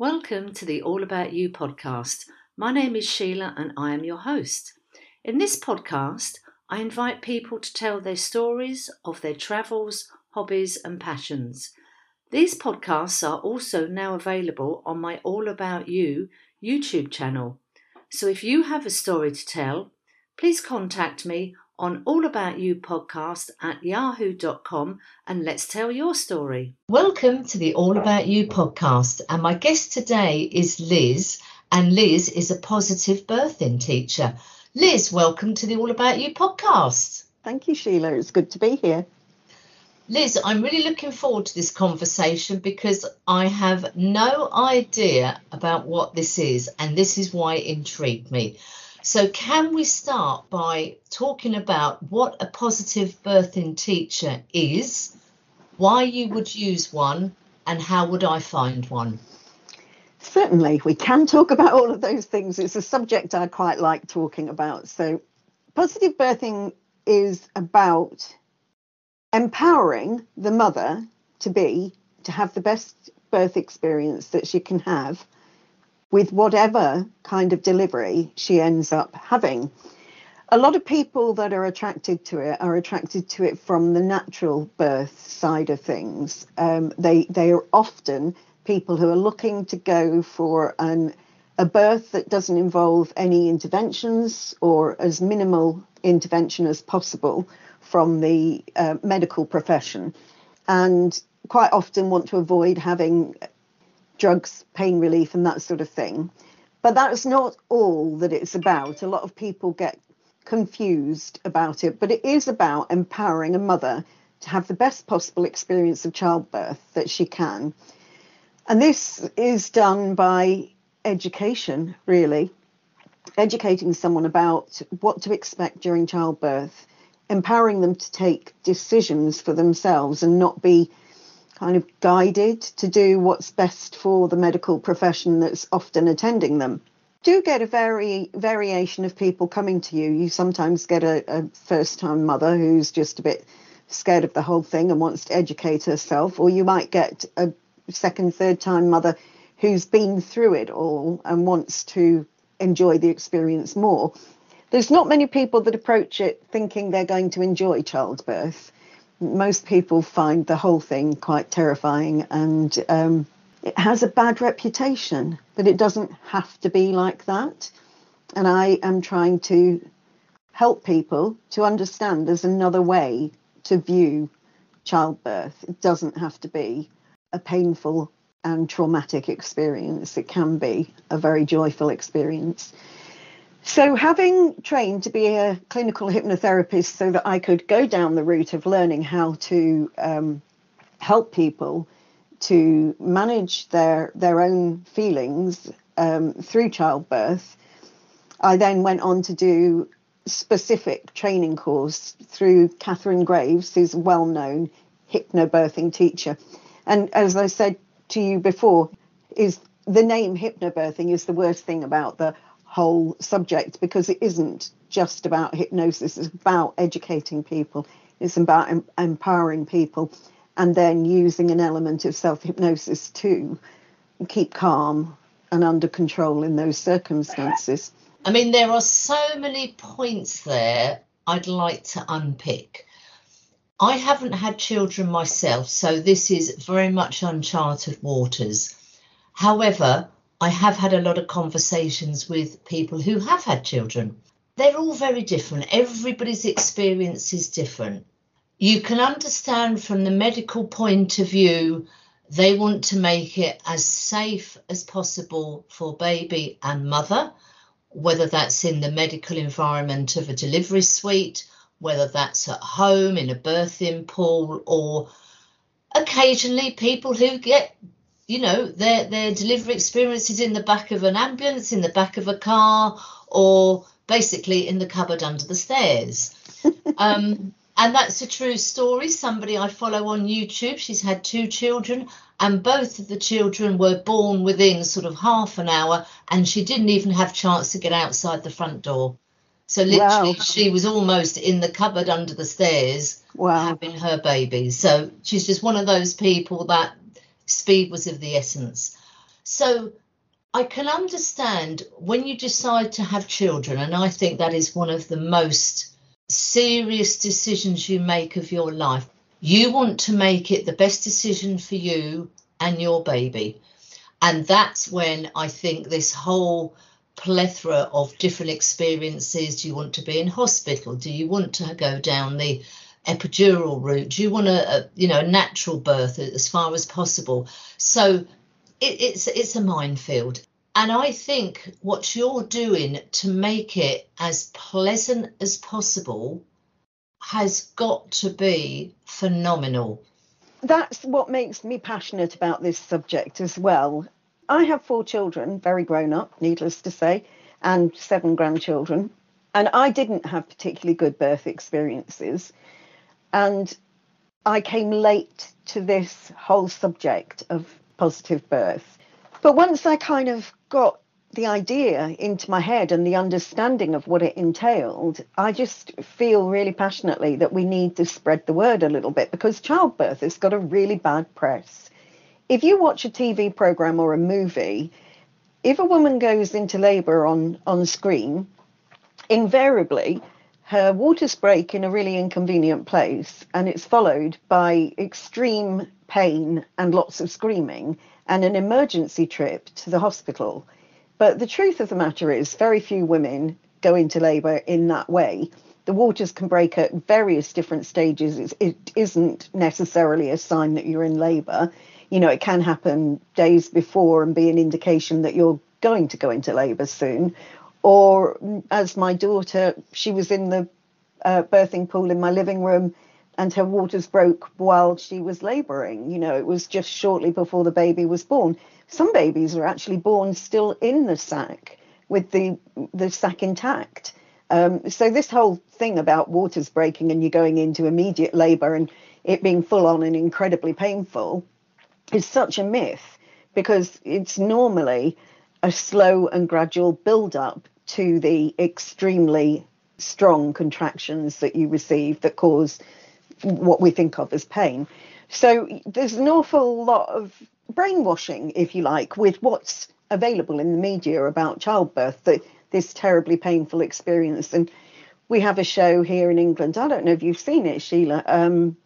Welcome to the All About You podcast. My name is Sheila and I am your host. In this podcast, I invite people to tell their stories of their travels, hobbies, and passions. These podcasts are also now available on my All About You YouTube channel. So if you have a story to tell, please contact me on All About You podcast at yahoo.com and let's tell your story. Welcome to the All About You podcast. And my guest today is Liz, and Liz is a positive birthing teacher. Liz, welcome to the All About You podcast. Thank you, Sheila. It's good to be here. Liz, I'm really looking forward to this conversation because I have no idea about what this is, and this is why it intrigued me. So, can we start by talking about what a positive birthing teacher is, why you would use one, and how would I find one? Certainly, we can talk about all of those things. It's a subject I quite like talking about. So, positive birthing is about empowering the mother to be, to have the best birth experience that she can have with whatever kind of delivery she ends up having. A lot of people that are attracted to it are attracted to it from the natural birth side of things. Um, they they are often people who are looking to go for an a birth that doesn't involve any interventions or as minimal intervention as possible from the uh, medical profession, and quite often want to avoid having drugs, pain relief, and that sort of thing. But that's not all that it's about. A lot of people get confused about it, but it is about empowering a mother to have the best possible experience of childbirth that she can. And this is done by education, really, educating someone about what to expect during childbirth, empowering them to take decisions for themselves and not be kind of guided to do what's best for the medical profession that's often attending them. Do get a very variation of people coming to you. You sometimes get a, a first time mother who's just a bit scared of the whole thing and wants to educate herself, or you might get a second, third time mother who's been through it all and wants to enjoy the experience more. There's not many people that approach it thinking they're going to enjoy childbirth most people find the whole thing quite terrifying and um, it has a bad reputation, but it doesn't have to be like that. And I am trying to help people to understand there's another way to view childbirth. It doesn't have to be a painful and traumatic experience, it can be a very joyful experience. So, having trained to be a clinical hypnotherapist so that I could go down the route of learning how to um, help people to manage their, their own feelings um, through childbirth, I then went on to do specific training course through Katharine Graves, who's a well known hypnobirthing teacher. And as I said to you before, is the name hypnobirthing is the worst thing about the whole subject because it isn't just about hypnosis, it's about educating people, it's about em- empowering people, and then using an element of self hypnosis to keep calm and under control in those circumstances. I mean, there are so many points there I'd like to unpick. I haven't had children myself, so this is very much uncharted waters. However, I have had a lot of conversations with people who have had children. They're all very different. Everybody's experience is different. You can understand from the medical point of view, they want to make it as safe as possible for baby and mother, whether that's in the medical environment of a delivery suite, whether that's at home in a birthing pool, or occasionally people who get you know, their their delivery experiences in the back of an ambulance, in the back of a car, or basically in the cupboard under the stairs. um, and that's a true story. Somebody I follow on YouTube, she's had two children, and both of the children were born within sort of half an hour, and she didn't even have chance to get outside the front door. So literally, wow. she was almost in the cupboard under the stairs wow. having her baby. So she's just one of those people that speed was of the essence. So I can understand when you decide to have children, and I think that is one of the most serious decisions you make of your life. You want to make it the best decision for you and your baby. And that's when I think this whole plethora of different experiences do you want to be in hospital? Do you want to go down the epidural route? You want a, a you know natural birth as far as possible? So it, it's it's a minefield. And I think what you're doing to make it as pleasant as possible has got to be phenomenal. That's what makes me passionate about this subject as well. I have four children, very grown up, needless to say, and seven grandchildren. And I didn't have particularly good birth experiences. And I came late to this whole subject of positive birth. But once I kind of got the idea into my head and the understanding of what it entailed, I just feel really passionately that we need to spread the word a little bit because childbirth has got a really bad press. If you watch a TV program or a movie, if a woman goes into labor on, on screen, invariably her waters break in a really inconvenient place and it's followed by extreme pain and lots of screaming and an emergency trip to the hospital. But the truth of the matter is, very few women go into labour in that way. The waters can break at various different stages. It's, it isn't necessarily a sign that you're in labour. You know, it can happen days before and be an indication that you're going to go into labour soon. Or, as my daughter, she was in the uh, birthing pool in my living room and her waters broke while she was labouring. You know, it was just shortly before the baby was born. Some babies are actually born still in the sac with the the sac intact. Um, so this whole thing about waters breaking and you going into immediate labour and it being full on and incredibly painful is such a myth because it's normally a slow and gradual build up to the extremely strong contractions that you receive that cause what we think of as pain. So there's an awful lot of brainwashing, if you like, with what's available in the media about childbirth, this terribly painful experience. And we have a show here in England. I don't know if you've seen it, Sheila. Um,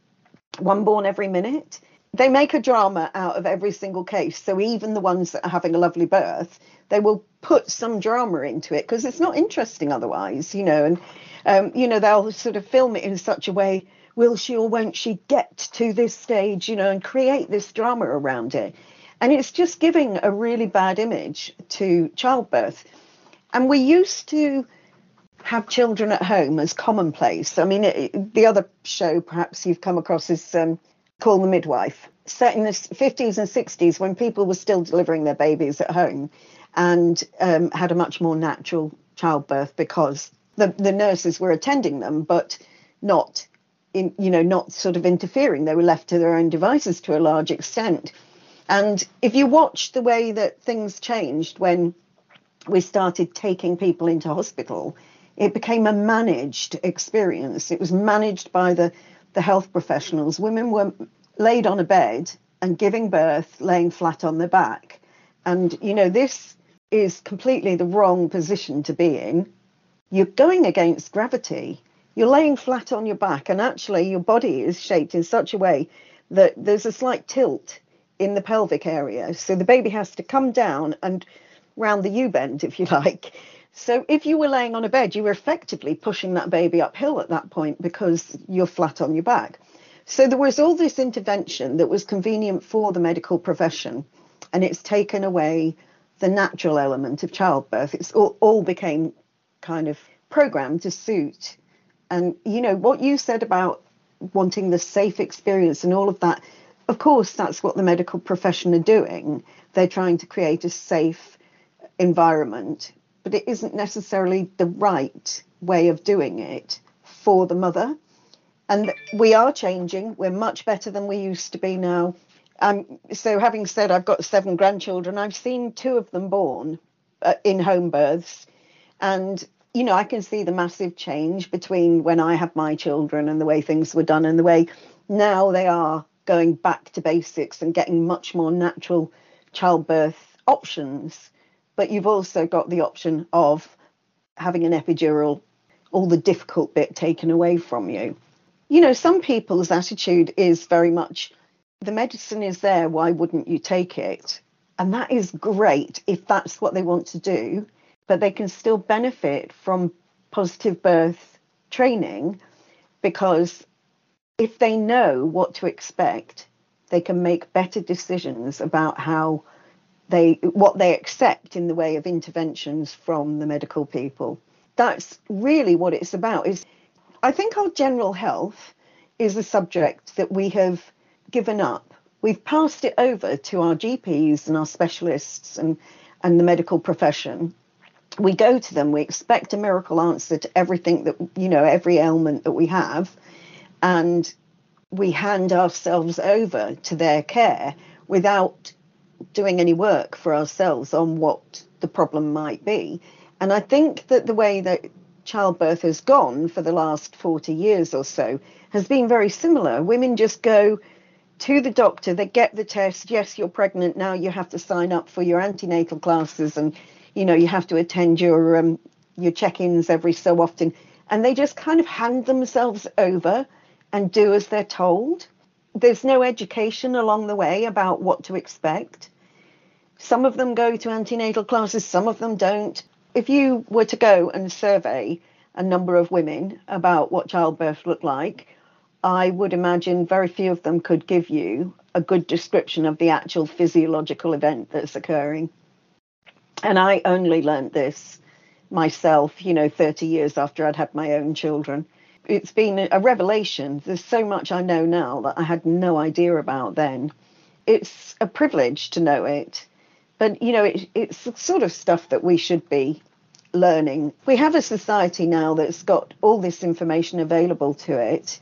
One Born Every Minute. They make a drama out of every single case. So even the ones that are having a lovely birth, they will put some drama into it because it's not interesting otherwise, you know. And um, you know they'll sort of film it in such a way will she or won't she get to this stage, you know, and create this drama around it. And it's just giving a really bad image to childbirth. And we used to have children at home as commonplace. I mean, it, the other show perhaps you've come across is um, Call the Midwife, set in the 50s and 60s when people were still delivering their babies at home and um, had a much more natural childbirth because the, the nurses were attending them, but not in, you know, not sort of interfering. They were left to their own devices to a large extent. And if you watch the way that things changed when we started taking people into hospital, it became a managed experience. It was managed by the, the health professionals. Women were laid on a bed and giving birth, laying flat on their back. And, you know, this is completely the wrong position to be in. You're going against gravity you're laying flat on your back, and actually, your body is shaped in such a way that there's a slight tilt in the pelvic area. So the baby has to come down and round the U bend, if you like. So if you were laying on a bed, you were effectively pushing that baby uphill at that point because you're flat on your back. So there was all this intervention that was convenient for the medical profession, and it's taken away the natural element of childbirth. It's all, all became kind of programmed to suit and you know what you said about wanting the safe experience and all of that. Of course, that's what the medical profession are doing. They're trying to create a safe environment, but it isn't necessarily the right way of doing it for the mother. And we are changing. We're much better than we used to be now. Um, so, having said I've got seven grandchildren, I've seen two of them born uh, in home births. And you know, I can see the massive change between when I had my children and the way things were done and the way now they are going back to basics and getting much more natural childbirth options, but you've also got the option of having an epidural, all the difficult bit taken away from you. You know, some people's attitude is very much the medicine is there, why wouldn't you take it? And that is great if that's what they want to do, but they can still benefit from positive birth training because if they know what to expect, they can make better decisions about how they what they accept in the way of interventions from the medical people. That's really what it's about. Is I think our general health is a subject that we have given up. We've passed it over to our GPs and our specialists and, and the medical profession. We go to them, we expect a miracle answer to everything that, you know, every ailment that we have. And we hand ourselves over to their care without doing any work for ourselves on what the problem might be. And I think that the way that childbirth has gone for the last 40 years or so has been very similar. Women just go to the doctor, they get the test, yes, you're pregnant, now you have to sign up for your antenatal classes and you know, you have to attend your um, your check-ins every so often and they just kind of hand themselves over and do as they're told. There's no education along the way about what to expect. Some of them go to antenatal classes, some of them don't. If you were to go and survey a number of women about what childbirth looked like, I would imagine very few of them could give you a good description of the actual physiological event that's occurring. And I only learned this myself, you know, 30 years after I'd had my own children. It's been a revelation. There's so much I know now that I had no idea about then. It's a privilege to know it but you know, it, it's the sort of stuff that we should be learning. We have a society now that's got all this information available to it,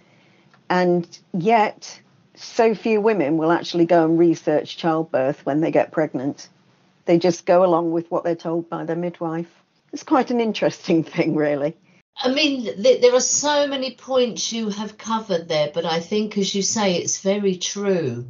and yet so few women will actually go and research childbirth when they get pregnant. They just go along with what they're told by their midwife. It's quite an interesting thing, really. I mean, there are so many points you have covered there, but I think, as you say, it's very true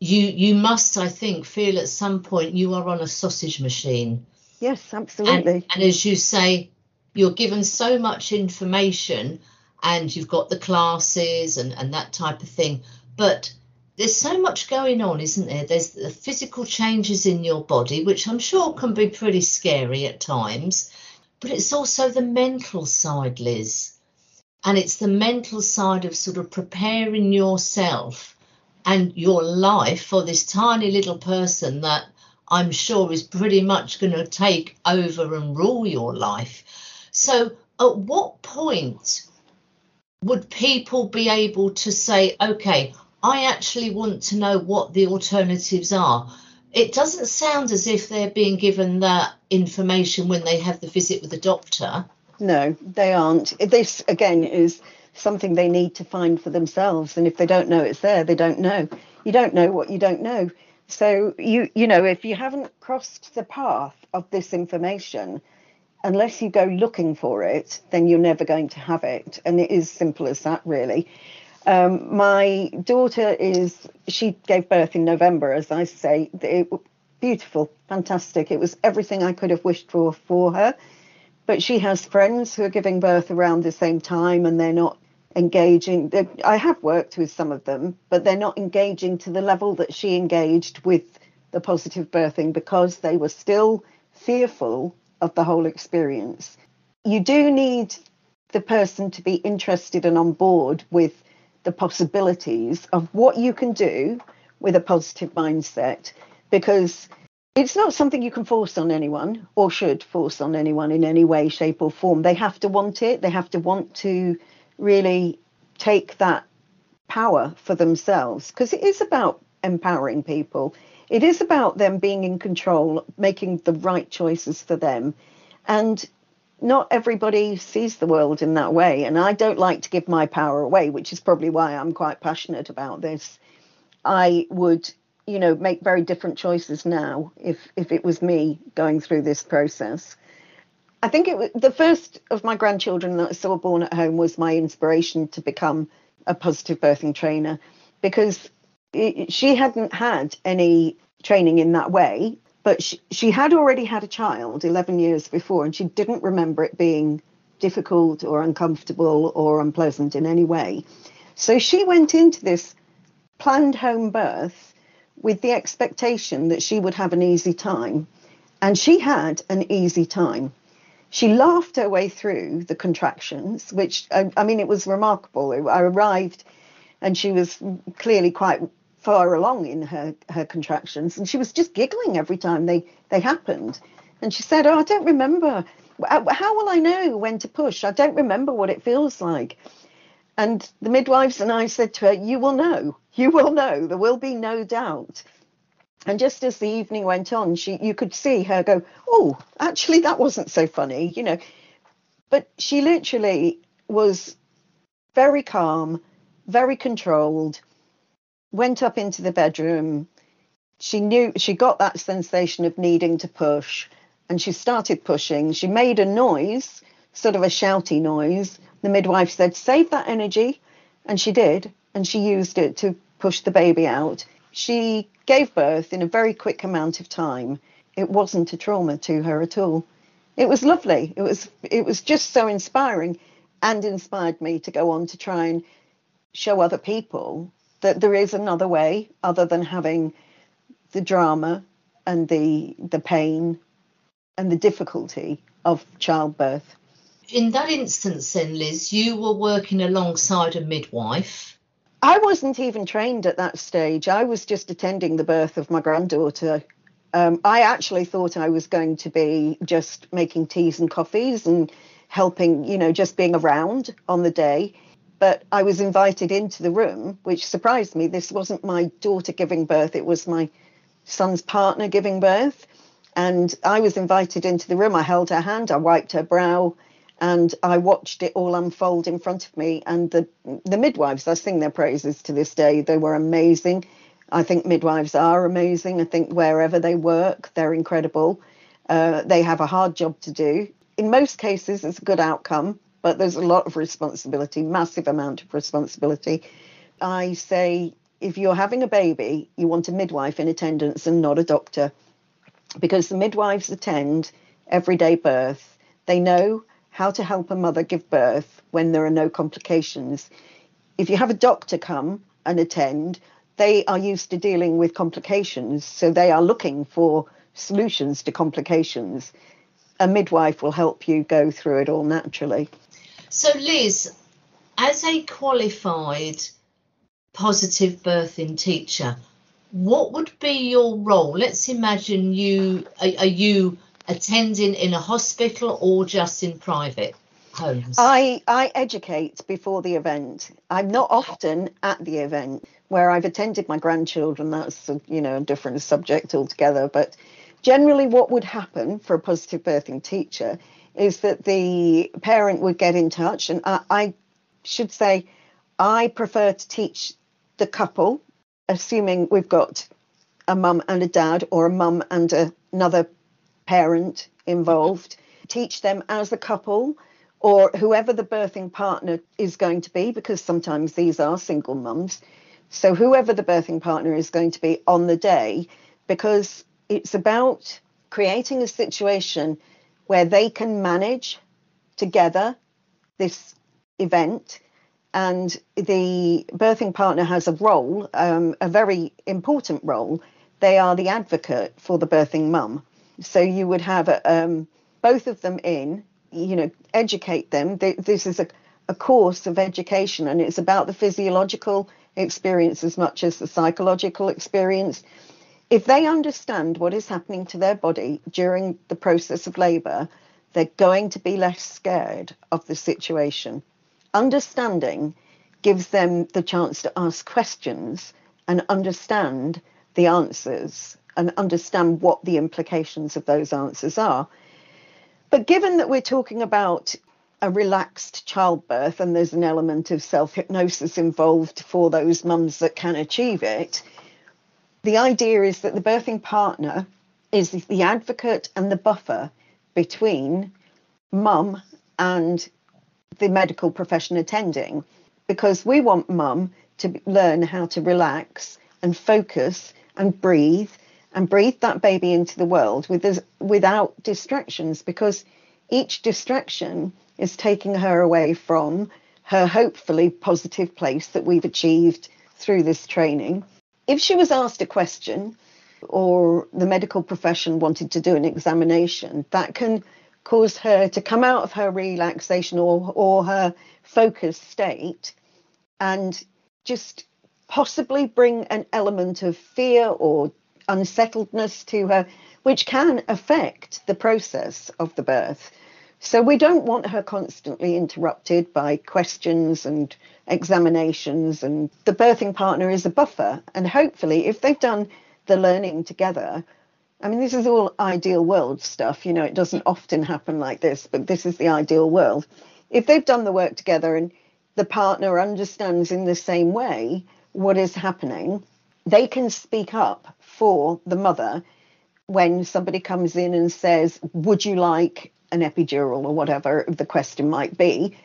you you must, I think, feel at some point you are on a sausage machine. Yes, absolutely. And, and as you say, you're given so much information and you've got the classes and, and that type of thing. But there's so much going on, isn't there? There's the physical changes in your body, which I'm sure can be pretty scary at times, but it's also the mental side, Liz. And it's the mental side of sort of preparing yourself and your life for this tiny little person that I'm sure is pretty much going to take over and rule your life. So, at what point would people be able to say, okay, I actually want to know what the alternatives are? It doesn't sound as if they're being given that information when they have the visit with the doctor. No, they aren't. This, again, is something they need to find for themselves. And if they don't know it's there, they don't know. You don't know what you don't know. So you you know if you haven't crossed the path of this information, unless you go looking for it, then you're never going to have it. And it is simple as that, really. Um, my daughter is she gave birth in November, as I say. It, beautiful, fantastic. It was everything I could have wished for for her. But she has friends who are giving birth around the same time, and they're not engaging. I have worked with some of them, but they're not engaging to the level that she engaged with the positive birthing because they were still fearful of the whole experience. You do need the person to be interested and on board with the possibilities of what you can do with a positive mindset because it's not something you can force on anyone or should force on anyone in any way, shape, or form. They have to want it, they have to want to really take that power for themselves because it is about empowering people. It is about them being in control, making the right choices for them. And not everybody sees the world in that way. And I don't like to give my power away, which is probably why I'm quite passionate about this. I would, you know, make very different choices now if if it was me going through this process. I think it was the first of my grandchildren that I saw born at home was my inspiration to become a positive birthing trainer because it, she hadn't had any training in that way. But she, she had already had a child 11 years before, and she didn't remember it being difficult or uncomfortable or unpleasant in any way. So she went into this planned home birth with the expectation that she would have an easy time. And she had an easy time. She laughed her way through the contractions, which, I, I mean, it was remarkable. I arrived and she was clearly quite far along in her, her contractions and she was just giggling every time they, they happened. And she said, Oh, I don't remember. How will I know when to push? I don't remember what it feels like. And the midwives and I said to her, You will know. You will know. There will be no doubt. And just as the evening went on, she you could see her go, Oh, actually that wasn't so funny, you know. But she literally was very calm, very controlled, went up into the bedroom. She knew she got that sensation of needing to push and she started pushing. She made a noise, sort of a shouty noise. The midwife said, Save that energy. And she did. And she used it to push the baby out. She gave birth in a very quick amount of time. It wasn't a trauma to her at all. It was lovely. It was it was just so inspiring and inspired me to go on to try and show other people that there is another way other than having the drama and the the pain and the difficulty of childbirth. In that instance, then, Liz, you were working alongside a midwife. I wasn't even trained at that stage. I was just attending the birth of my granddaughter. Um, I actually thought I was going to be just making teas and coffees and helping, you know, just being around on the day. But I was invited into the room, which surprised me. This wasn't my daughter giving birth, it was my son's partner giving birth. And I was invited into the room. I held her hand, I wiped her brow, and I watched it all unfold in front of me. And the the midwives, I sing their praises to this day. They were amazing. I think midwives are amazing. I think wherever they work, they're incredible. Uh, they have a hard job to do. In most cases, it's a good outcome, but there's a lot of responsibility, massive amount of responsibility. I say if you're having a baby, you want a midwife in attendance and not a doctor because the midwives attend everyday birth. They know how to help a mother give birth when there are no complications. If you have a doctor come and attend, they are used to dealing with complications, so they are looking for solutions to complications. A midwife will help you go through it all naturally. So, Liz, as a qualified positive birthing teacher, what would be your role? Let's imagine you are, are you attending in a hospital or just in private homes? I I educate before the event. I'm not often at the event where I've attended my grandchildren. That's a, you know a different subject altogether. But generally, what would happen for a positive birthing teacher is that the parent would get in touch, and I, I should say I prefer to teach the couple assuming we've got a mum and a dad or a mum and a, another parent involved, teach them as a couple or whoever the birthing partner is going to be, because sometimes these are single mums. So, whoever the birthing partner is going to be on the day, because it's about creating a situation where they can manage together this event and the birthing partner has a role, um, a very important role. They are the advocate for the birthing mum. So you would have a, um, both of them in, you know, educate them. This is a, a course of education, and it's about the physiological experience as much as the psychological experience. If they understand what is happening to their body during the process of labour, they're going to be less scared of the situation understanding gives them the chance to ask questions and understand the answers and understand what the implications of those answers are. But given that we're talking about a relaxed childbirth and there's an element of self hypnosis involved for those mums that can achieve it, the idea is that the birthing partner is the advocate and the buffer between mum and the medical profession attending because we want mum to learn how to relax and focus and breathe and breathe that baby into the world with, without distractions because each distraction is taking her away from her hopefully positive place that we've achieved through this training. If she was asked a question or the medical profession wanted to do an examination, that can cause her to come out of her relaxation or, or her focused state and just possibly bring an element of fear or unsettledness to her, which can affect the process of the birth. So we don't want her constantly interrupted by questions and examinations. And the birthing partner is a buffer. And hopefully, if they've done the learning together, I mean, this is all ideal world stuff. You know, it doesn't often happen like this, but this is the ideal world. If they've done the work together and the partner understands in the same way what is happening, they can speak up for the mother when somebody comes in and says, Would you like an epidural or whatever the question might be?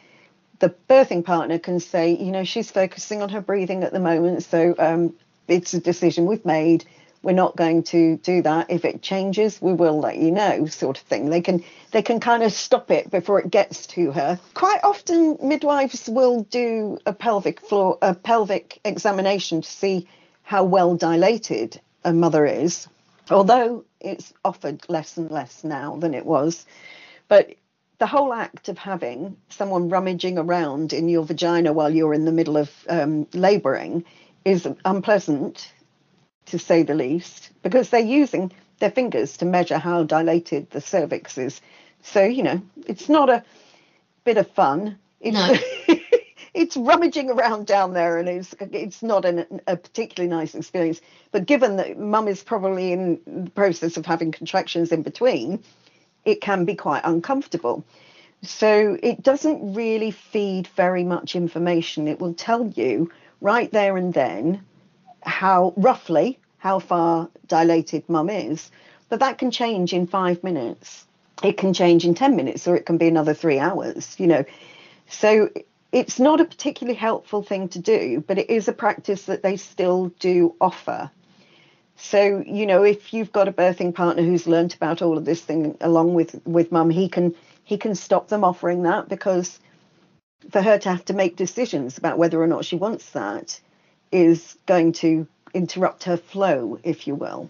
The birthing partner can say, You know, she's focusing on her breathing at the moment, so um, it's a decision we've made. We're not going to do that. If it changes, we will let you know, sort of thing. They can they can kind of stop it before it gets to her. Quite often, midwives will do a pelvic floor a pelvic examination to see how well dilated a mother is, although it's offered less and less now than it was. But the whole act of having someone rummaging around in your vagina while you're in the middle of um, labouring is unpleasant, to say the least, because they're using their fingers to measure how dilated the cervix is. So, you know, it's not a bit of fun. It's, no. it's rummaging around down there and it's it's not an, a particularly nice experience. But given that mum is probably in the process of having contractions in between, it can be quite uncomfortable. So it doesn't really feed very much information. It will tell you right there and then how roughly how far dilated mum is, but that can change in five minutes. It can change in 10 minutes or it can be another three hours, you know. So it's not a particularly helpful thing to do, but it is a practice that they still do offer. So, you know, if you've got a birthing partner who's learnt about all of this thing along with with mum, he can he can stop them offering that because for her to have to make decisions about whether or not she wants that is going to interrupt her flow, if you will.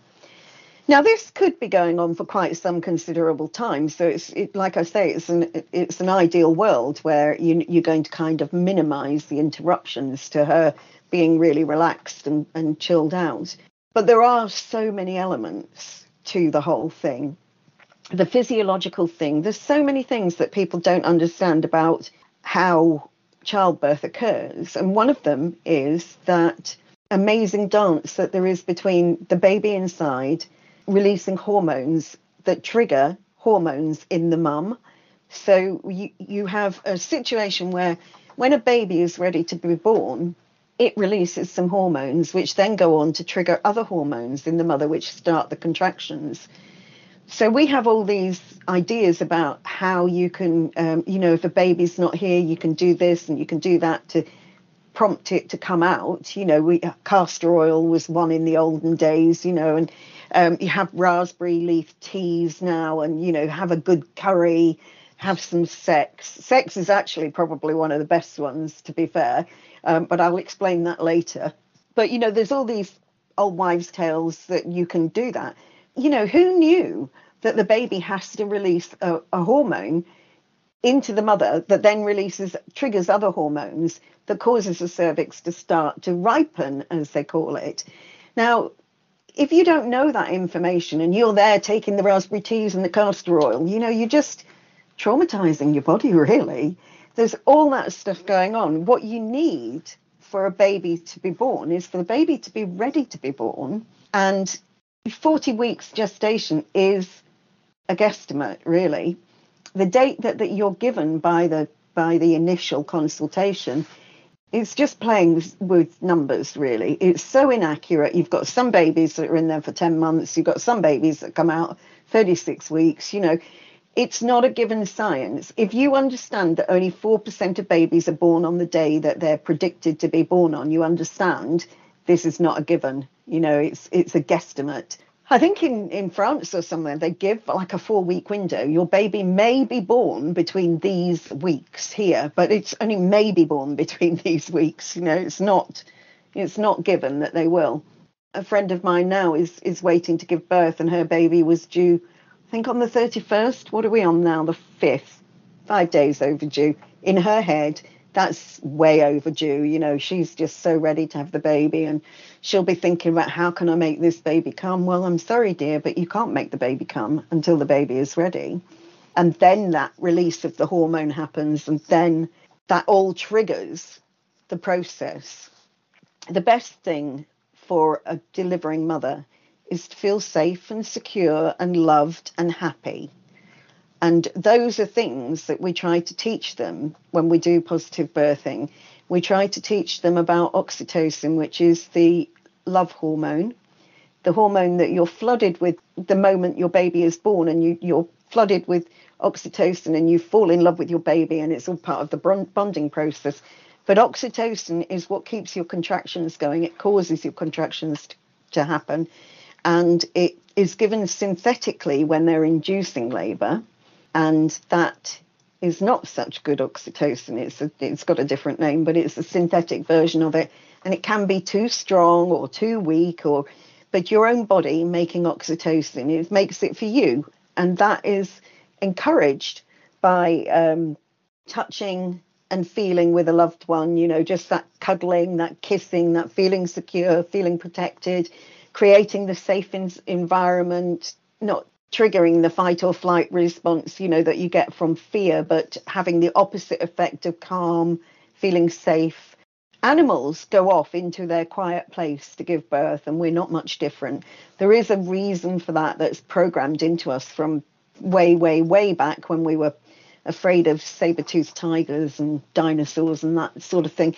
Now, this could be going on for quite some considerable time. So it's it, like I say, it's an it's an ideal world where you, you're going to kind of minimise the interruptions to her being really relaxed and, and chilled out. But there are so many elements to the whole thing. The physiological thing. There's so many things that people don't understand about how childbirth occurs, and one of them is that amazing dance that there is between the baby inside releasing hormones that trigger hormones in the mum. So you, you have a situation where when a baby is ready to be born, it releases some hormones, which then go on to trigger other hormones in the mother, which start the contractions. So we have all these ideas about how you can, um, you know, if a baby's not here, you can do this and you can do that to prompt it to come out. You know, we castor oil was one in the olden days, you know, and um, you have raspberry leaf teas now, and you know, have a good curry, have some sex. Sex is actually probably one of the best ones, to be fair, um, but I'll explain that later. But you know, there's all these old wives' tales that you can do that. You know, who knew that the baby has to release a, a hormone into the mother that then releases triggers other hormones that causes the cervix to start to ripen, as they call it. Now, if you don't know that information and you're there taking the raspberry teas and the castor oil, you know, you're just traumatizing your body, really. There's all that stuff going on. What you need for a baby to be born is for the baby to be ready to be born. And 40 weeks gestation is a guesstimate, really. The date that, that you're given by the by the initial consultation it's just playing with numbers, really. It's so inaccurate. You've got some babies that are in there for 10 months, you've got some babies that come out 36 weeks. You know, it's not a given science. If you understand that only 4% of babies are born on the day that they're predicted to be born on, you understand this is not a given. You know, it's it's a guesstimate. I think in, in France or somewhere they give like a four week window. Your baby may be born between these weeks here, but it's only may be born between these weeks. You know, it's not it's not given that they will. A friend of mine now is is waiting to give birth, and her baby was due, I think, on the thirty first. What are we on now? The fifth. Five days overdue. In her head, that's way overdue. You know, she's just so ready to have the baby and she'll be thinking about how can I make this baby come? Well, I'm sorry, dear, but you can't make the baby come until the baby is ready. And then that release of the hormone happens, and then that all triggers the process. The best thing for a delivering mother is to feel safe and secure and loved and happy. And those are things that we try to teach them when we do positive birthing. We try to teach them about oxytocin, which is the love hormone, the hormone that you're flooded with the moment your baby is born, and you, you're flooded with oxytocin and you fall in love with your baby, and it's all part of the bonding process. But oxytocin is what keeps your contractions going, it causes your contractions to happen, and it is given synthetically when they're inducing labor and that is not such good oxytocin. It's a, it's got a different name, but it's a synthetic version of it, and it can be too strong or too weak, or but your own body making oxytocin it makes it for you, and that is encouraged by um, touching and feeling with a loved one. You know, just that cuddling, that kissing, that feeling secure, feeling protected, creating the safe in- environment, not triggering the fight or flight response, you know, that you get from fear, but having the opposite effect of calm, feeling safe. Animals go off into their quiet place to give birth, and we're not much different. There is a reason for that that's programmed into us from way, way, way back when we were afraid of saber-toothed tigers and dinosaurs and that sort of thing.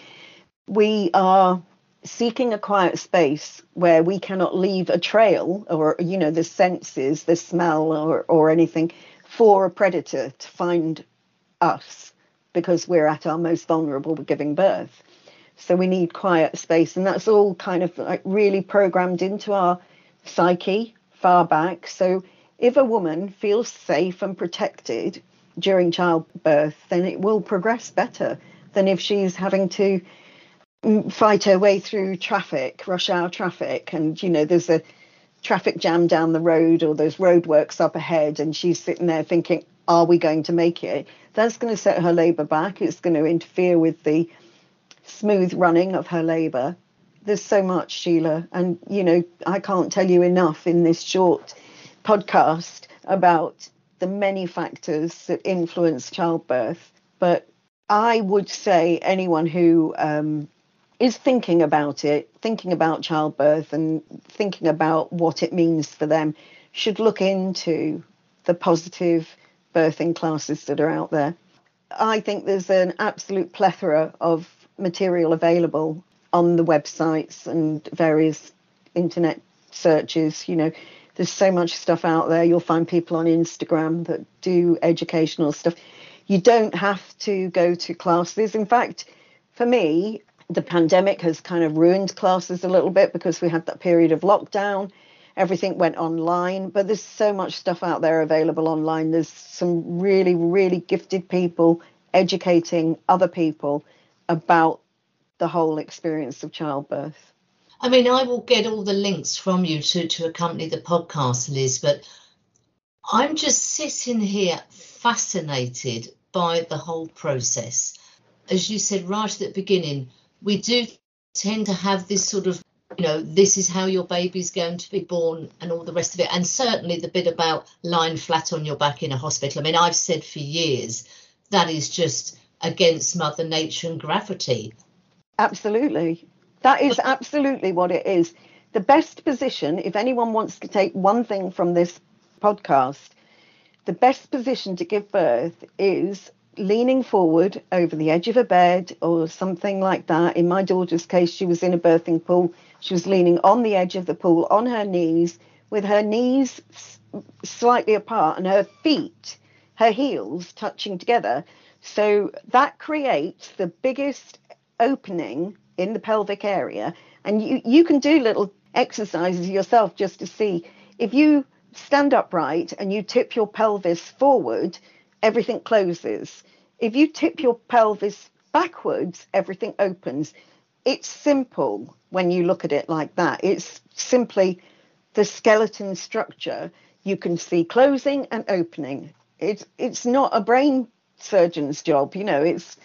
We are seeking a quiet space where we cannot leave a trail or you know the senses the smell or, or anything for a predator to find us because we're at our most vulnerable with giving birth. So we need quiet space and that's all kind of like really programmed into our psyche far back. So if a woman feels safe and protected during childbirth then it will progress better than if she's having to fight her way through traffic, rush hour traffic, and you know there's a traffic jam down the road or there's roadworks up ahead, and she's sitting there thinking, "Are we going to make it?" That's going to set her labour back. It's going to interfere with the smooth running of her labour. There's so much, Sheila, and you know I can't tell you enough in this short podcast about the many factors that influence childbirth. But I would say anyone who um, is thinking about it, thinking about childbirth and thinking about what it means for them, should look into the positive birthing classes that are out there. I think there's an absolute plethora of material available on the websites and various internet searches. You know, there's so much stuff out there. You'll find people on Instagram that do educational stuff. You don't have to go to classes. In fact, for me, the pandemic has kind of ruined classes a little bit because we had that period of lockdown. Everything went online, but there's so much stuff out there available online. There's some really, really gifted people educating other people about the whole experience of childbirth. I mean, I will get all the links from you to, to accompany the podcast, Liz, but I'm just sitting here fascinated by the whole process. As you said right at the beginning, we do tend to have this sort of you know this is how your baby's going to be born and all the rest of it. And certainly the bit about lying flat on your back in a hospital. I mean i've said for years that is just against mother nature and gravity. Absolutely. That is absolutely what it is. The best position if anyone wants to take one thing from this podcast the best position to give birth is leaning forward over the edge of a bed or something like that. In my daughter's case, she was in a birthing pool. She was leaning on the edge of the pool on her knees with her knees slightly apart and her feet, her heels touching together. So that creates the biggest opening in the pelvic area. And you, you can do little exercises yourself just to see if you stand upright and you tip your pelvis forward, everything closes. If you tip your pelvis backwards, everything opens. It's simple when you look at it like that. It's simply the skeleton structure. You can see closing and opening. It's it's not a brain surgeon's job, you know. It's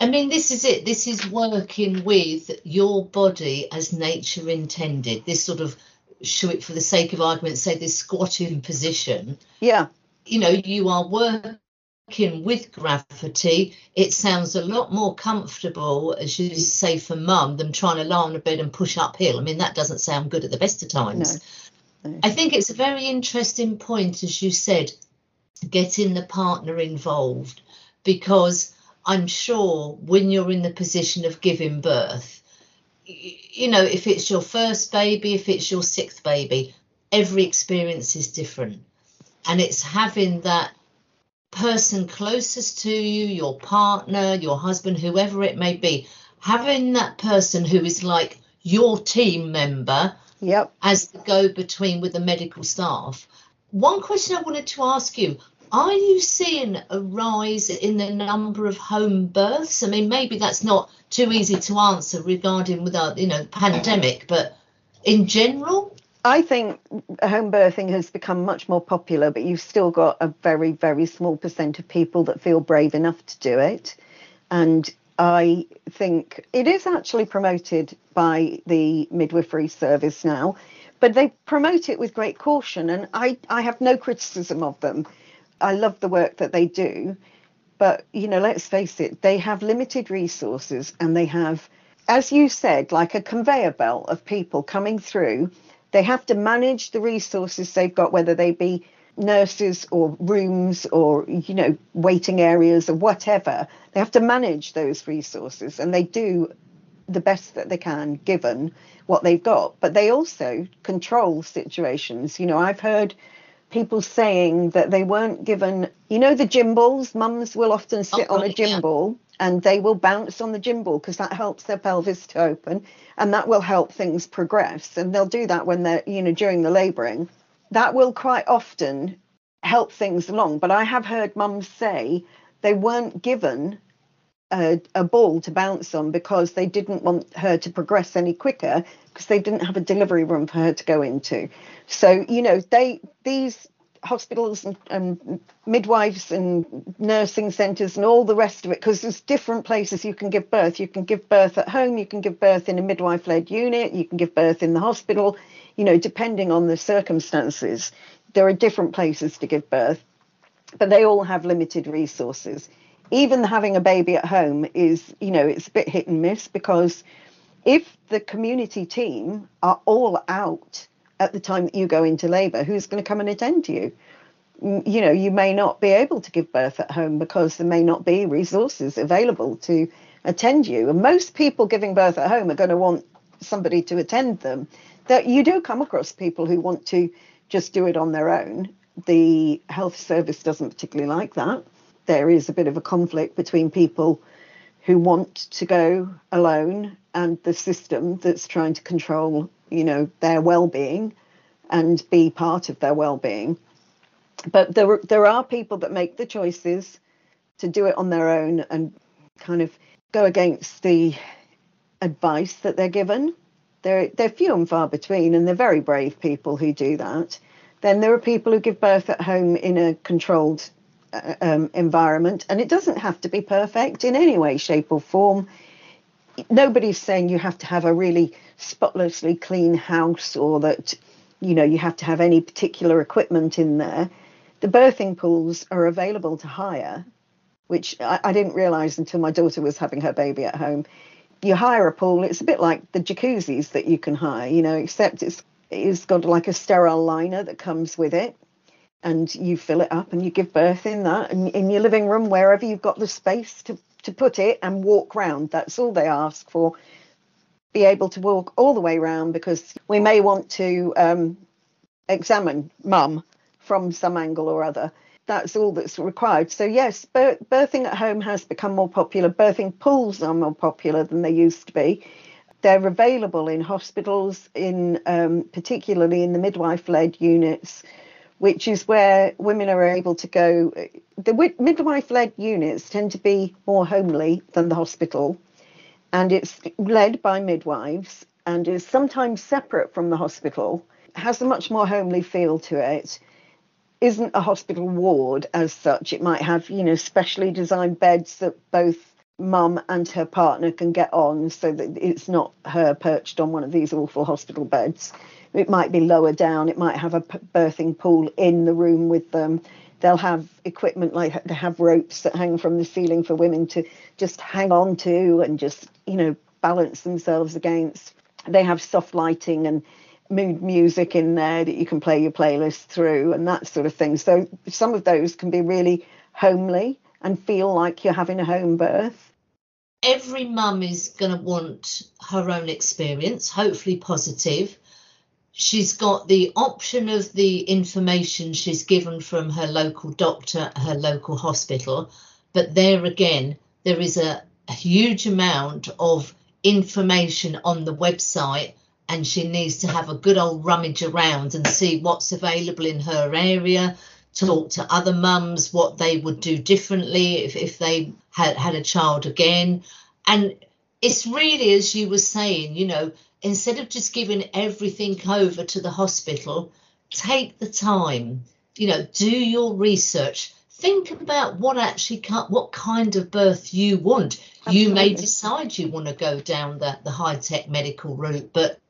I mean, this is it. This is working with your body as nature intended. This sort of, show it for the sake of argument, say this squatting position. Yeah. You know, you are working with gravity. It sounds a lot more comfortable, as you say, for mum than trying to lie on a bed and push uphill. I mean, that doesn't sound good at the best of times. No. No. I think it's a very interesting point, as you said, getting the partner involved because I'm sure when you're in the position of giving birth, you know, if it's your first baby, if it's your sixth baby, every experience is different. And it's having that person closest to you, your partner, your husband, whoever it may be, having that person who is like your team member yep. as the go between with the medical staff. One question I wanted to ask you are you seeing a rise in the number of home births? I mean, maybe that's not too easy to answer regarding without uh, you know pandemic, but in general. I think home birthing has become much more popular, but you've still got a very, very small percent of people that feel brave enough to do it. And I think it is actually promoted by the midwifery service now, but they promote it with great caution. And I, I have no criticism of them. I love the work that they do, but you know, let's face it, they have limited resources and they have, as you said, like a conveyor belt of people coming through. They have to manage the resources they've got, whether they be nurses or rooms or you know waiting areas or whatever. They have to manage those resources and they do the best that they can given what they've got. But they also control situations. You know i've heard people saying that they weren't given, you know, the gym balls. Mums will often oh, sit oh, on a gym ball yeah. and they will bounce on the gym ball because that helps their pelvis to open and that will help things progress. And they'll do that when they're, you know, during the labouring. That will quite often help things along. But I have heard mums say they weren't given a, a, ball to bounce on because they didn't want her to progress any quicker because they didn't have a delivery room for her to go into. So you know they these hospitals and, and midwives and nursing centres and all the rest of it because there's different places you can give birth. You can give birth at home, you can give birth in a midwife-led unit, you can give birth in the hospital. You know, depending on the circumstances, there are different places to give birth, but they all have limited resources even having a baby at home is, you know, it's a bit hit and miss because if the community team are all out at the time that you go into labour, who's going to come and attend to you? You know, you may not be able to give birth at home because there may not be resources available to attend you. And most people giving birth at home are going to want somebody to attend them. That you do come across people who want to just do it on their own. The health service doesn't particularly like that there is a bit of a conflict between people who want to go alone and the system that's trying to control, you know, their well-being and be part of their well-being. But there there are people that make the choices to do it on their own and kind of go against the advice that they're given. They're they're few and far between, and they're very brave people who do that. Then there are people who give birth at home in a controlled um, environment, and it doesn't have to be perfect in any way, shape, or form. Nobody's saying you have to have a really spotlessly clean house or that you know you have to have any particular equipment in there. The birthing pools are available to hire, which I, I didn't realise until my daughter was having her baby at home. You hire a pool; it's a bit like the jacuzzis that you can hire, you know, except it's it's got like a sterile liner that comes with it and you fill it up and you give birth in that and in your living room wherever you've got the space to, to put it and walk round. That's all they ask for. Be able to walk all the way round because we may want to um, examine mum from some angle or other. That's all that's required. So yes birthing at home has become more popular. Birthing pools are more popular than they used to be. They're available in hospitals, in um, particularly in the midwife-led units, which is where women are able to go. The midwife-led units tend to be more homely than the hospital, and it's led by midwives and is sometimes separate from the hospital. Has a much more homely feel to it isn't a hospital ward as such. It might have, you know, specially designed beds that both mum and her partner can get on so that it's not her perched on one of these awful hospital beds. It might be lower down, it might have a birthing pool in the room with them. They'll have equipment like they have ropes that hang from the ceiling for women to just hang on to and just, you know, balance themselves against. They have soft lighting and mood music in there that you can play your playlist through and that sort of thing. So some of those can be really homely and feel like you're having a home birth. Every mum is going to want her own experience, hopefully positive. She's got the option of the information she's given from her local doctor, her local hospital, but there again, there is a, a huge amount of information on the website and she needs to have a good old rummage around and see what's available in her area talk to other mums what they would do differently if, if they had had a child again. And it's really as you were saying you know instead of just giving everything over to the hospital take the time you know do your research think about what actually what kind of birth you want Absolutely. you may decide you want to go down the, the high-tech medical route but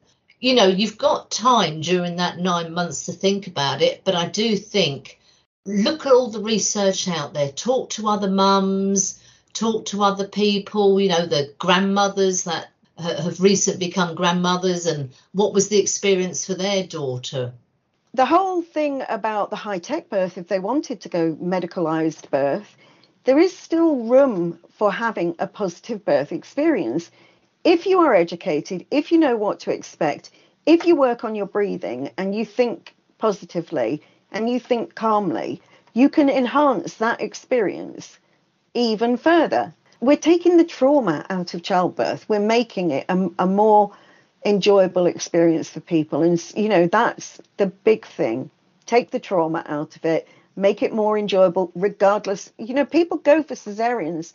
you know, you've got time during that nine months to think about it. But I do think look at all the research out there, talk to other mums, talk to other people, you know, the grandmothers that have recently become grandmothers and what was the experience for their daughter. The whole thing about the high tech birth, if they wanted to go medicalized birth, there is still room for having a positive birth experience if you are educated, if you know what to expect, if you work on your breathing and you think positively and you think calmly, you can enhance that experience even further. We're taking the trauma out of childbirth, we're making it a, a more enjoyable experience for people. And, you know, that's the big thing. Take the trauma out of it, make it more enjoyable, regardless. You know, people go for cesareans.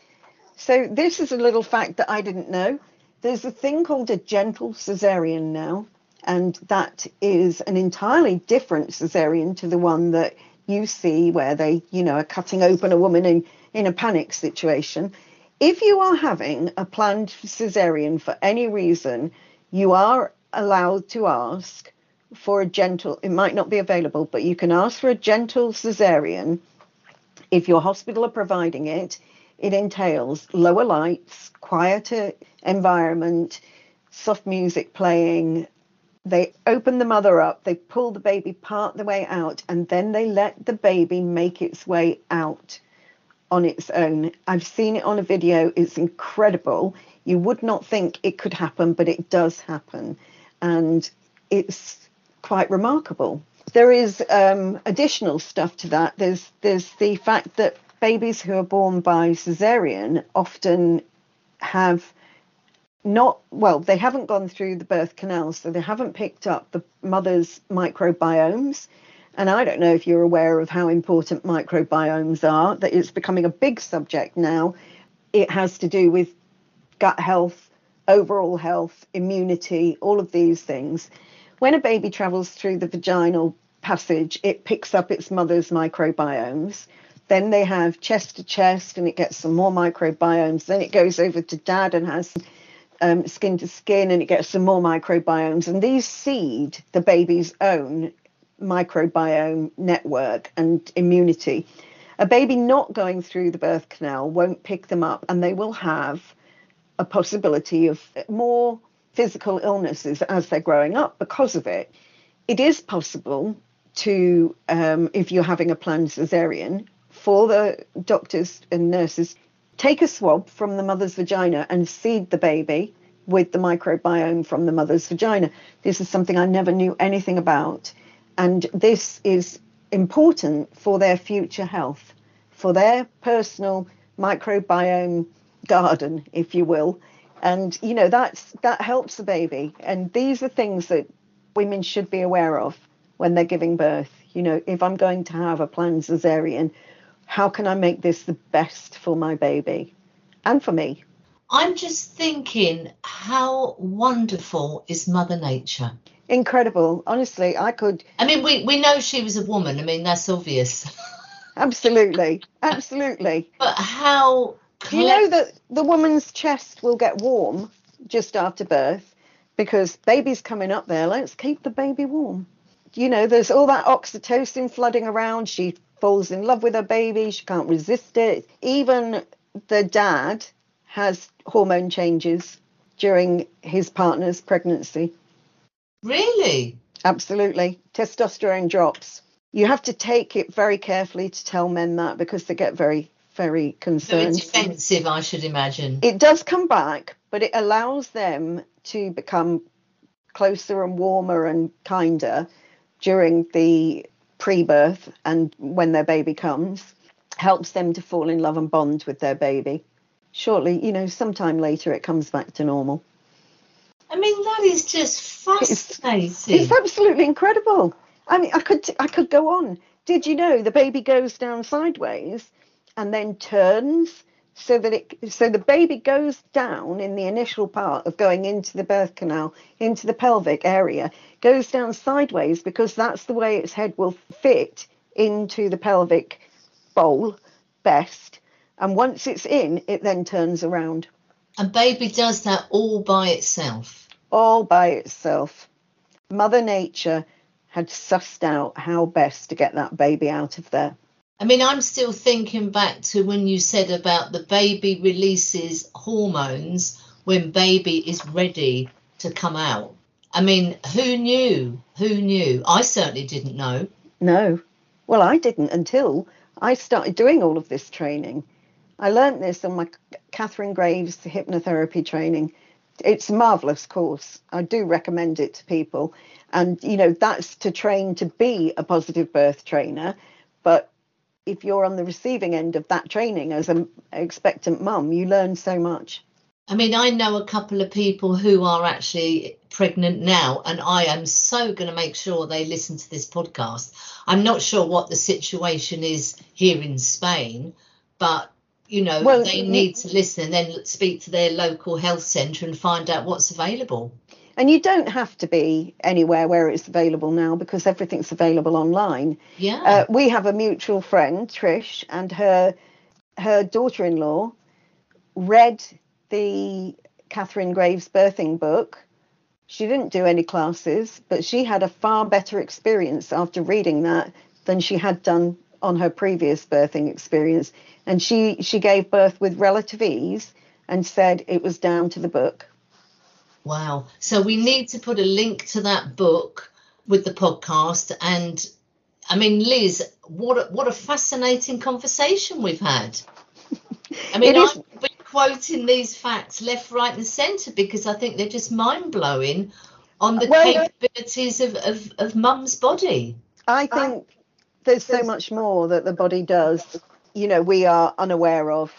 So, this is a little fact that I didn't know. There's a thing called a gentle cesarean now, and that is an entirely different cesarean to the one that you see where they, you know, are cutting open a woman in, in a panic situation. If you are having a planned cesarean for any reason, you are allowed to ask for a gentle, it might not be available, but you can ask for a gentle cesarean if your hospital are providing it. It entails lower lights, quieter environment, soft music playing. They open the mother up, they pull the baby part the way out, and then they let the baby make its way out on its own. I've seen it on a video, it's incredible. You would not think it could happen, but it does happen. And it's quite remarkable. There is um, additional stuff to that. There's there's the fact that babies who are born by cesarean often have not well they haven't gone through the birth canal so they haven't picked up the mother's microbiomes and i don't know if you're aware of how important microbiomes are that it's becoming a big subject now. It has to do with gut health overall health immunity all of these things. When a baby travels through the vaginal passage it picks up its mother's microbiomes. Then they have chest to chest and it gets some more microbiomes. Then it goes over to dad and has um, skin to skin and it gets some more microbiomes. And these seed the baby's own microbiome network and immunity. A baby not going through the birth canal won't pick them up and they will have a possibility of more physical illnesses as they're growing up because of it. It is possible to, um, if you're having a planned cesarean, for the doctors and nurses take a swab from the mother's vagina and seed the baby with the microbiome from the mother's vagina. This is something I never knew anything about. And this is important for their future health, for their personal microbiome garden, if you will. and you know that's that helps the baby and these are things that women should be aware of when they're giving birth you know if i'm going to have a planned cesarean how can i make this the best for my baby and for me I'm just thinking how wonderful is Mother Nature. Incredible honestly i could I mean, we, we know she was a woman. I mean, that's obvious. absolutely absolutely But how Do you know that the woman's chest will get warm just after birth because baby's coming up there? Let's keep the baby warm. You know, there's all that oxytocin flooding around. She falls in love with her baby. She can't resist it. Even the dad has hormone changes during his partner's pregnancy. Really? Absolutely. Testosterone drops. You have to take it very carefully to tell men that because they get very, very concerned. defensive, I should imagine. it does come back, but it allows them to become closer and warmer and kinder during the pre birth and when their baby comes, helps them to fall in love and bond with their baby. Shortly, you know, sometime later it comes back to normal. I mean, that is just fascinating. It's absolutely incredible. I mean, I could I could go on. Did you know the baby goes down sideways and then turns so that it so the baby goes down in the initial part of going into the birth canal into the pelvic area goes down sideways because that's the way its head will fit into the pelvic bowl best and once it's in it then turns around And baby does that all by itself. all by itself. Mother Nature had sussed out how best to get that baby out of there. I mean, I'm still thinking back to when you said about the baby releases hormones when baby is ready to come out. I mean, who knew? Who knew? I certainly didn't know. No, well, I didn't until I started doing all of this training. I learnt this on my Katharine Graves hypnotherapy training. It's a marvelous course. I do recommend it to people. And, you know, that's to train to be a positive birth trainer. But if you're on the receiving end of that training as an expectant mum, you learn so much. I mean, I know a couple of people who are actually pregnant now, and I am so going to make sure they listen to this podcast. I'm not sure what the situation is here in Spain, but you know, Well, they need to listen and then speak to their local health centre and find out what's available. And you don't have to be anywhere where it's available now because everything's available online. Yeah. Uh, we have a mutual friend, Trish, and her her daughter-in-law read the Katharine Graves birthing book. She didn't do any classes, but she had a far better experience after reading that than she had done on her previous birthing experience. And she she gave birth with relative ease and said it was down to the book. Wow. So we need to put a link to that book with the podcast. And I mean, Liz, what a, what a fascinating conversation we've had. I mean, It is- I've been quoting these facts left, right, and centre because I think they're just mind blowing on the Well, capabilities of, of, of mum's body. I think there's so much more that the body does, you know, we are unaware of.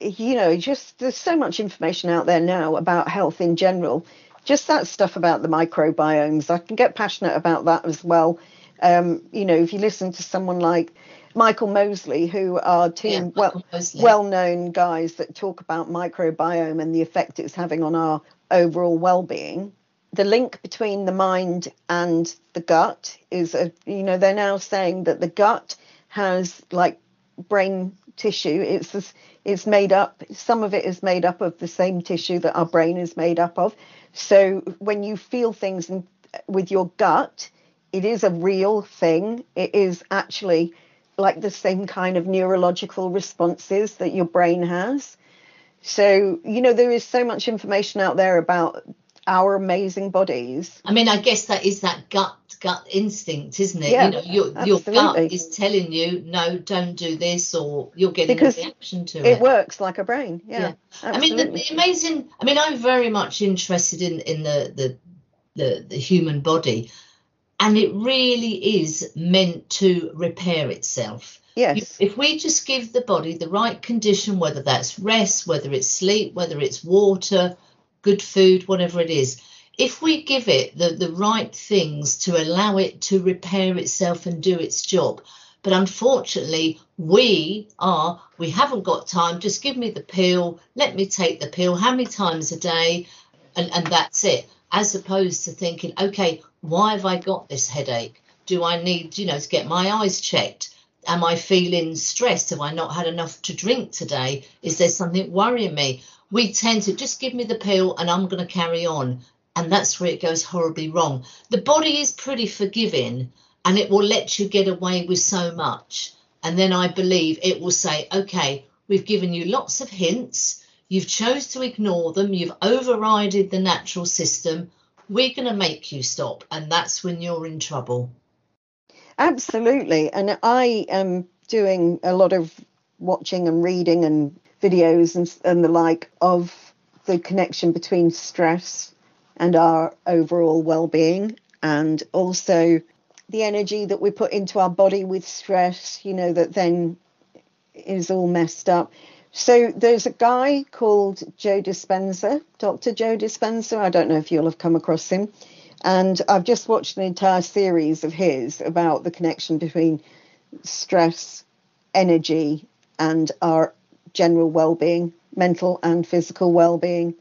You know, just there's so much information out there now about health in general. Just that stuff about the microbiomes. I can get passionate about that as well. Um, you know, if you listen to someone like Michael Mosley, who are two Yeah, well mosley. well-known guys that talk about microbiome and the effect it's having on our overall well-being. The link between the mind and the gut is, a, you know, they're now saying that the gut has like brain tissue. It's this, it's made up. Some of it is made up of the same tissue that our brain is made up of. So when you feel things in, with your gut, it is a real thing. It is actually like the same kind of neurological responses that your brain has. So, you know, there is so much information out there about our amazing bodies. I mean, I guess that is that gut gut instinct, isn't it? Yeah, you know, your your gut is telling you, no, don't do this, or you're getting Because a reaction to It It works like a brain. Yeah. Yeah. I mean, the, the amazing. I mean, I'm very much interested in in the the the, the human body, and it really is meant to repair itself. yes. If we just give the body the right condition, whether that's rest, whether it's sleep, whether it's water, good food, whatever it is. If we give it the, the right things to allow it to repair itself and do its job, but unfortunately, we are, we haven't got time. Just give me the pill. Let me take the pill. How many times a day? And, and that's it. As opposed to thinking, okay, why have I got this headache? Do I need, you know, to get my eyes checked? Am I feeling stressed? Have I not had enough to drink today? Is there something worrying me? We tend to just give me the pill and I'm going to carry on. And that's where it goes horribly wrong. The body is pretty forgiving and it will let you get away with so much. And then I believe it will say, okay, we've given you lots of hints. You've chose to ignore them. You've overrided the natural system. We're going to make you stop. And that's when you're in trouble. Absolutely. And I am doing a lot of watching and reading and videos and, and the like of the connection between stress and our overall well-being and also the energy that we put into our body with stress, you know, that then is all messed up. So there's a guy called Joe Dispenza, Dr. Joe Dispenza. I don't know if you'll have come across him. And I've just watched an entire series of his about the connection between stress, energy, and our general well-being, mental and physical well-being.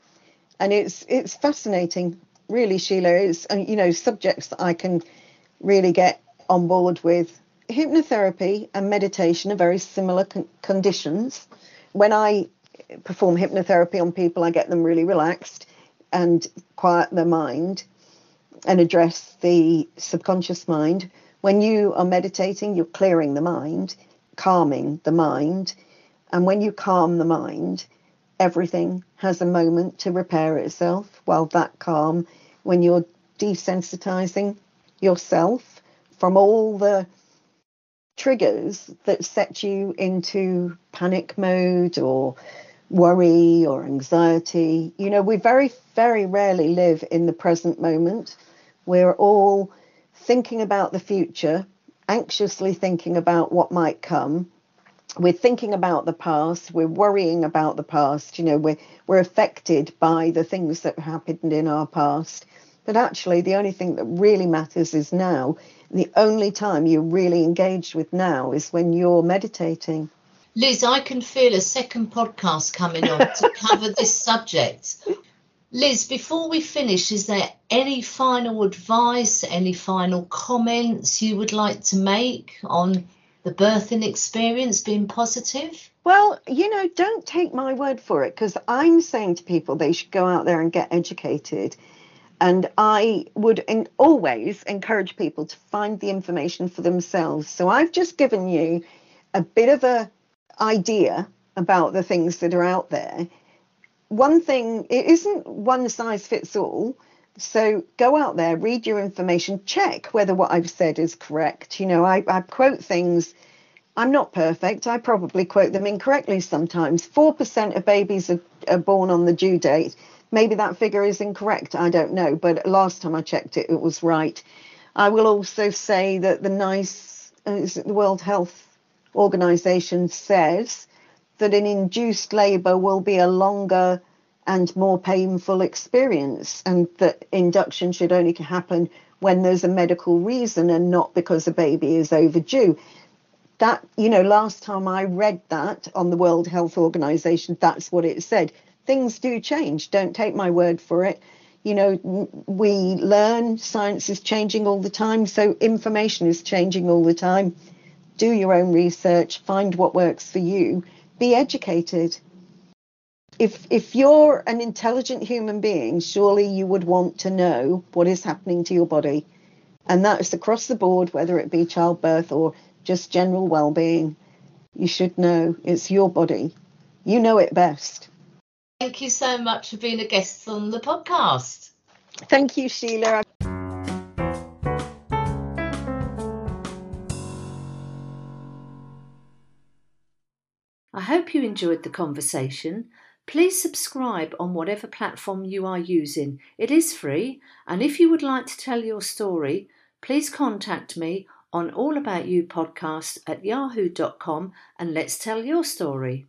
And it's it's fascinating, really, Sheila. It's you know subjects that I can really get on board with. Hypnotherapy and meditation are very similar con- conditions. When I perform hypnotherapy on people, I get them really relaxed and quiet their mind and address the subconscious mind. When you are meditating, you're clearing the mind, calming the mind. And when you calm the mind, everything has a moment to repair itself. While that calm, when you're desensitizing, yourself from all the triggers that set you into panic mode or worry or anxiety. You know, we very, very rarely live in the present moment. We're all thinking about the future, anxiously thinking about what might come. We're thinking about the past. We're worrying about the past. You know, we're, we're affected by the things that happened in our past. But actually, the only thing that really matters is now. The only time you're really engaged with now is when you're meditating. Liz, I can feel a second podcast coming on to cover this subject. Liz, before we finish, is there any final advice, any final comments you would like to make on the birthing experience being positive? Well, you know, don't take my word for it because I'm saying to people they should go out there and get educated. And I would always encourage people to find the information for themselves. So I've just given you a bit of a idea about the things that are out there. One thing, it isn't one size fits all. So go out there, read your information, check whether what I've said is correct. You know, I, I quote things. I'm not perfect. I probably quote them incorrectly sometimes. 4% of babies are, are born on the due date. Maybe that figure is incorrect. I don't know. But last time I checked it, it was right. I will also say that the NICE, uh, the World Health Organization says that an induced labor will be a longer and more painful experience, and that induction should only happen when there's a medical reason and not because a baby is overdue. That, you know, last time I read that on the World Health Organization, that's what it said things do change. Don't take my word for it. You know, we learn, science is changing all the time, so information is changing all the time. Do your own research, find what works for you, be educated. If, if you're an intelligent human being, surely you would want to know what is happening to your body. And that is across the board, whether it be childbirth or just general well being. You should know it's your body. You know it best. Thank you so much for being a guest on the podcast. Thank you, Sheila. I hope you enjoyed the conversation. Please subscribe on whatever platform you are using. It is free, and if you would like to tell your story, please contact me on All About You podcast at yahoo.com and let's tell your story.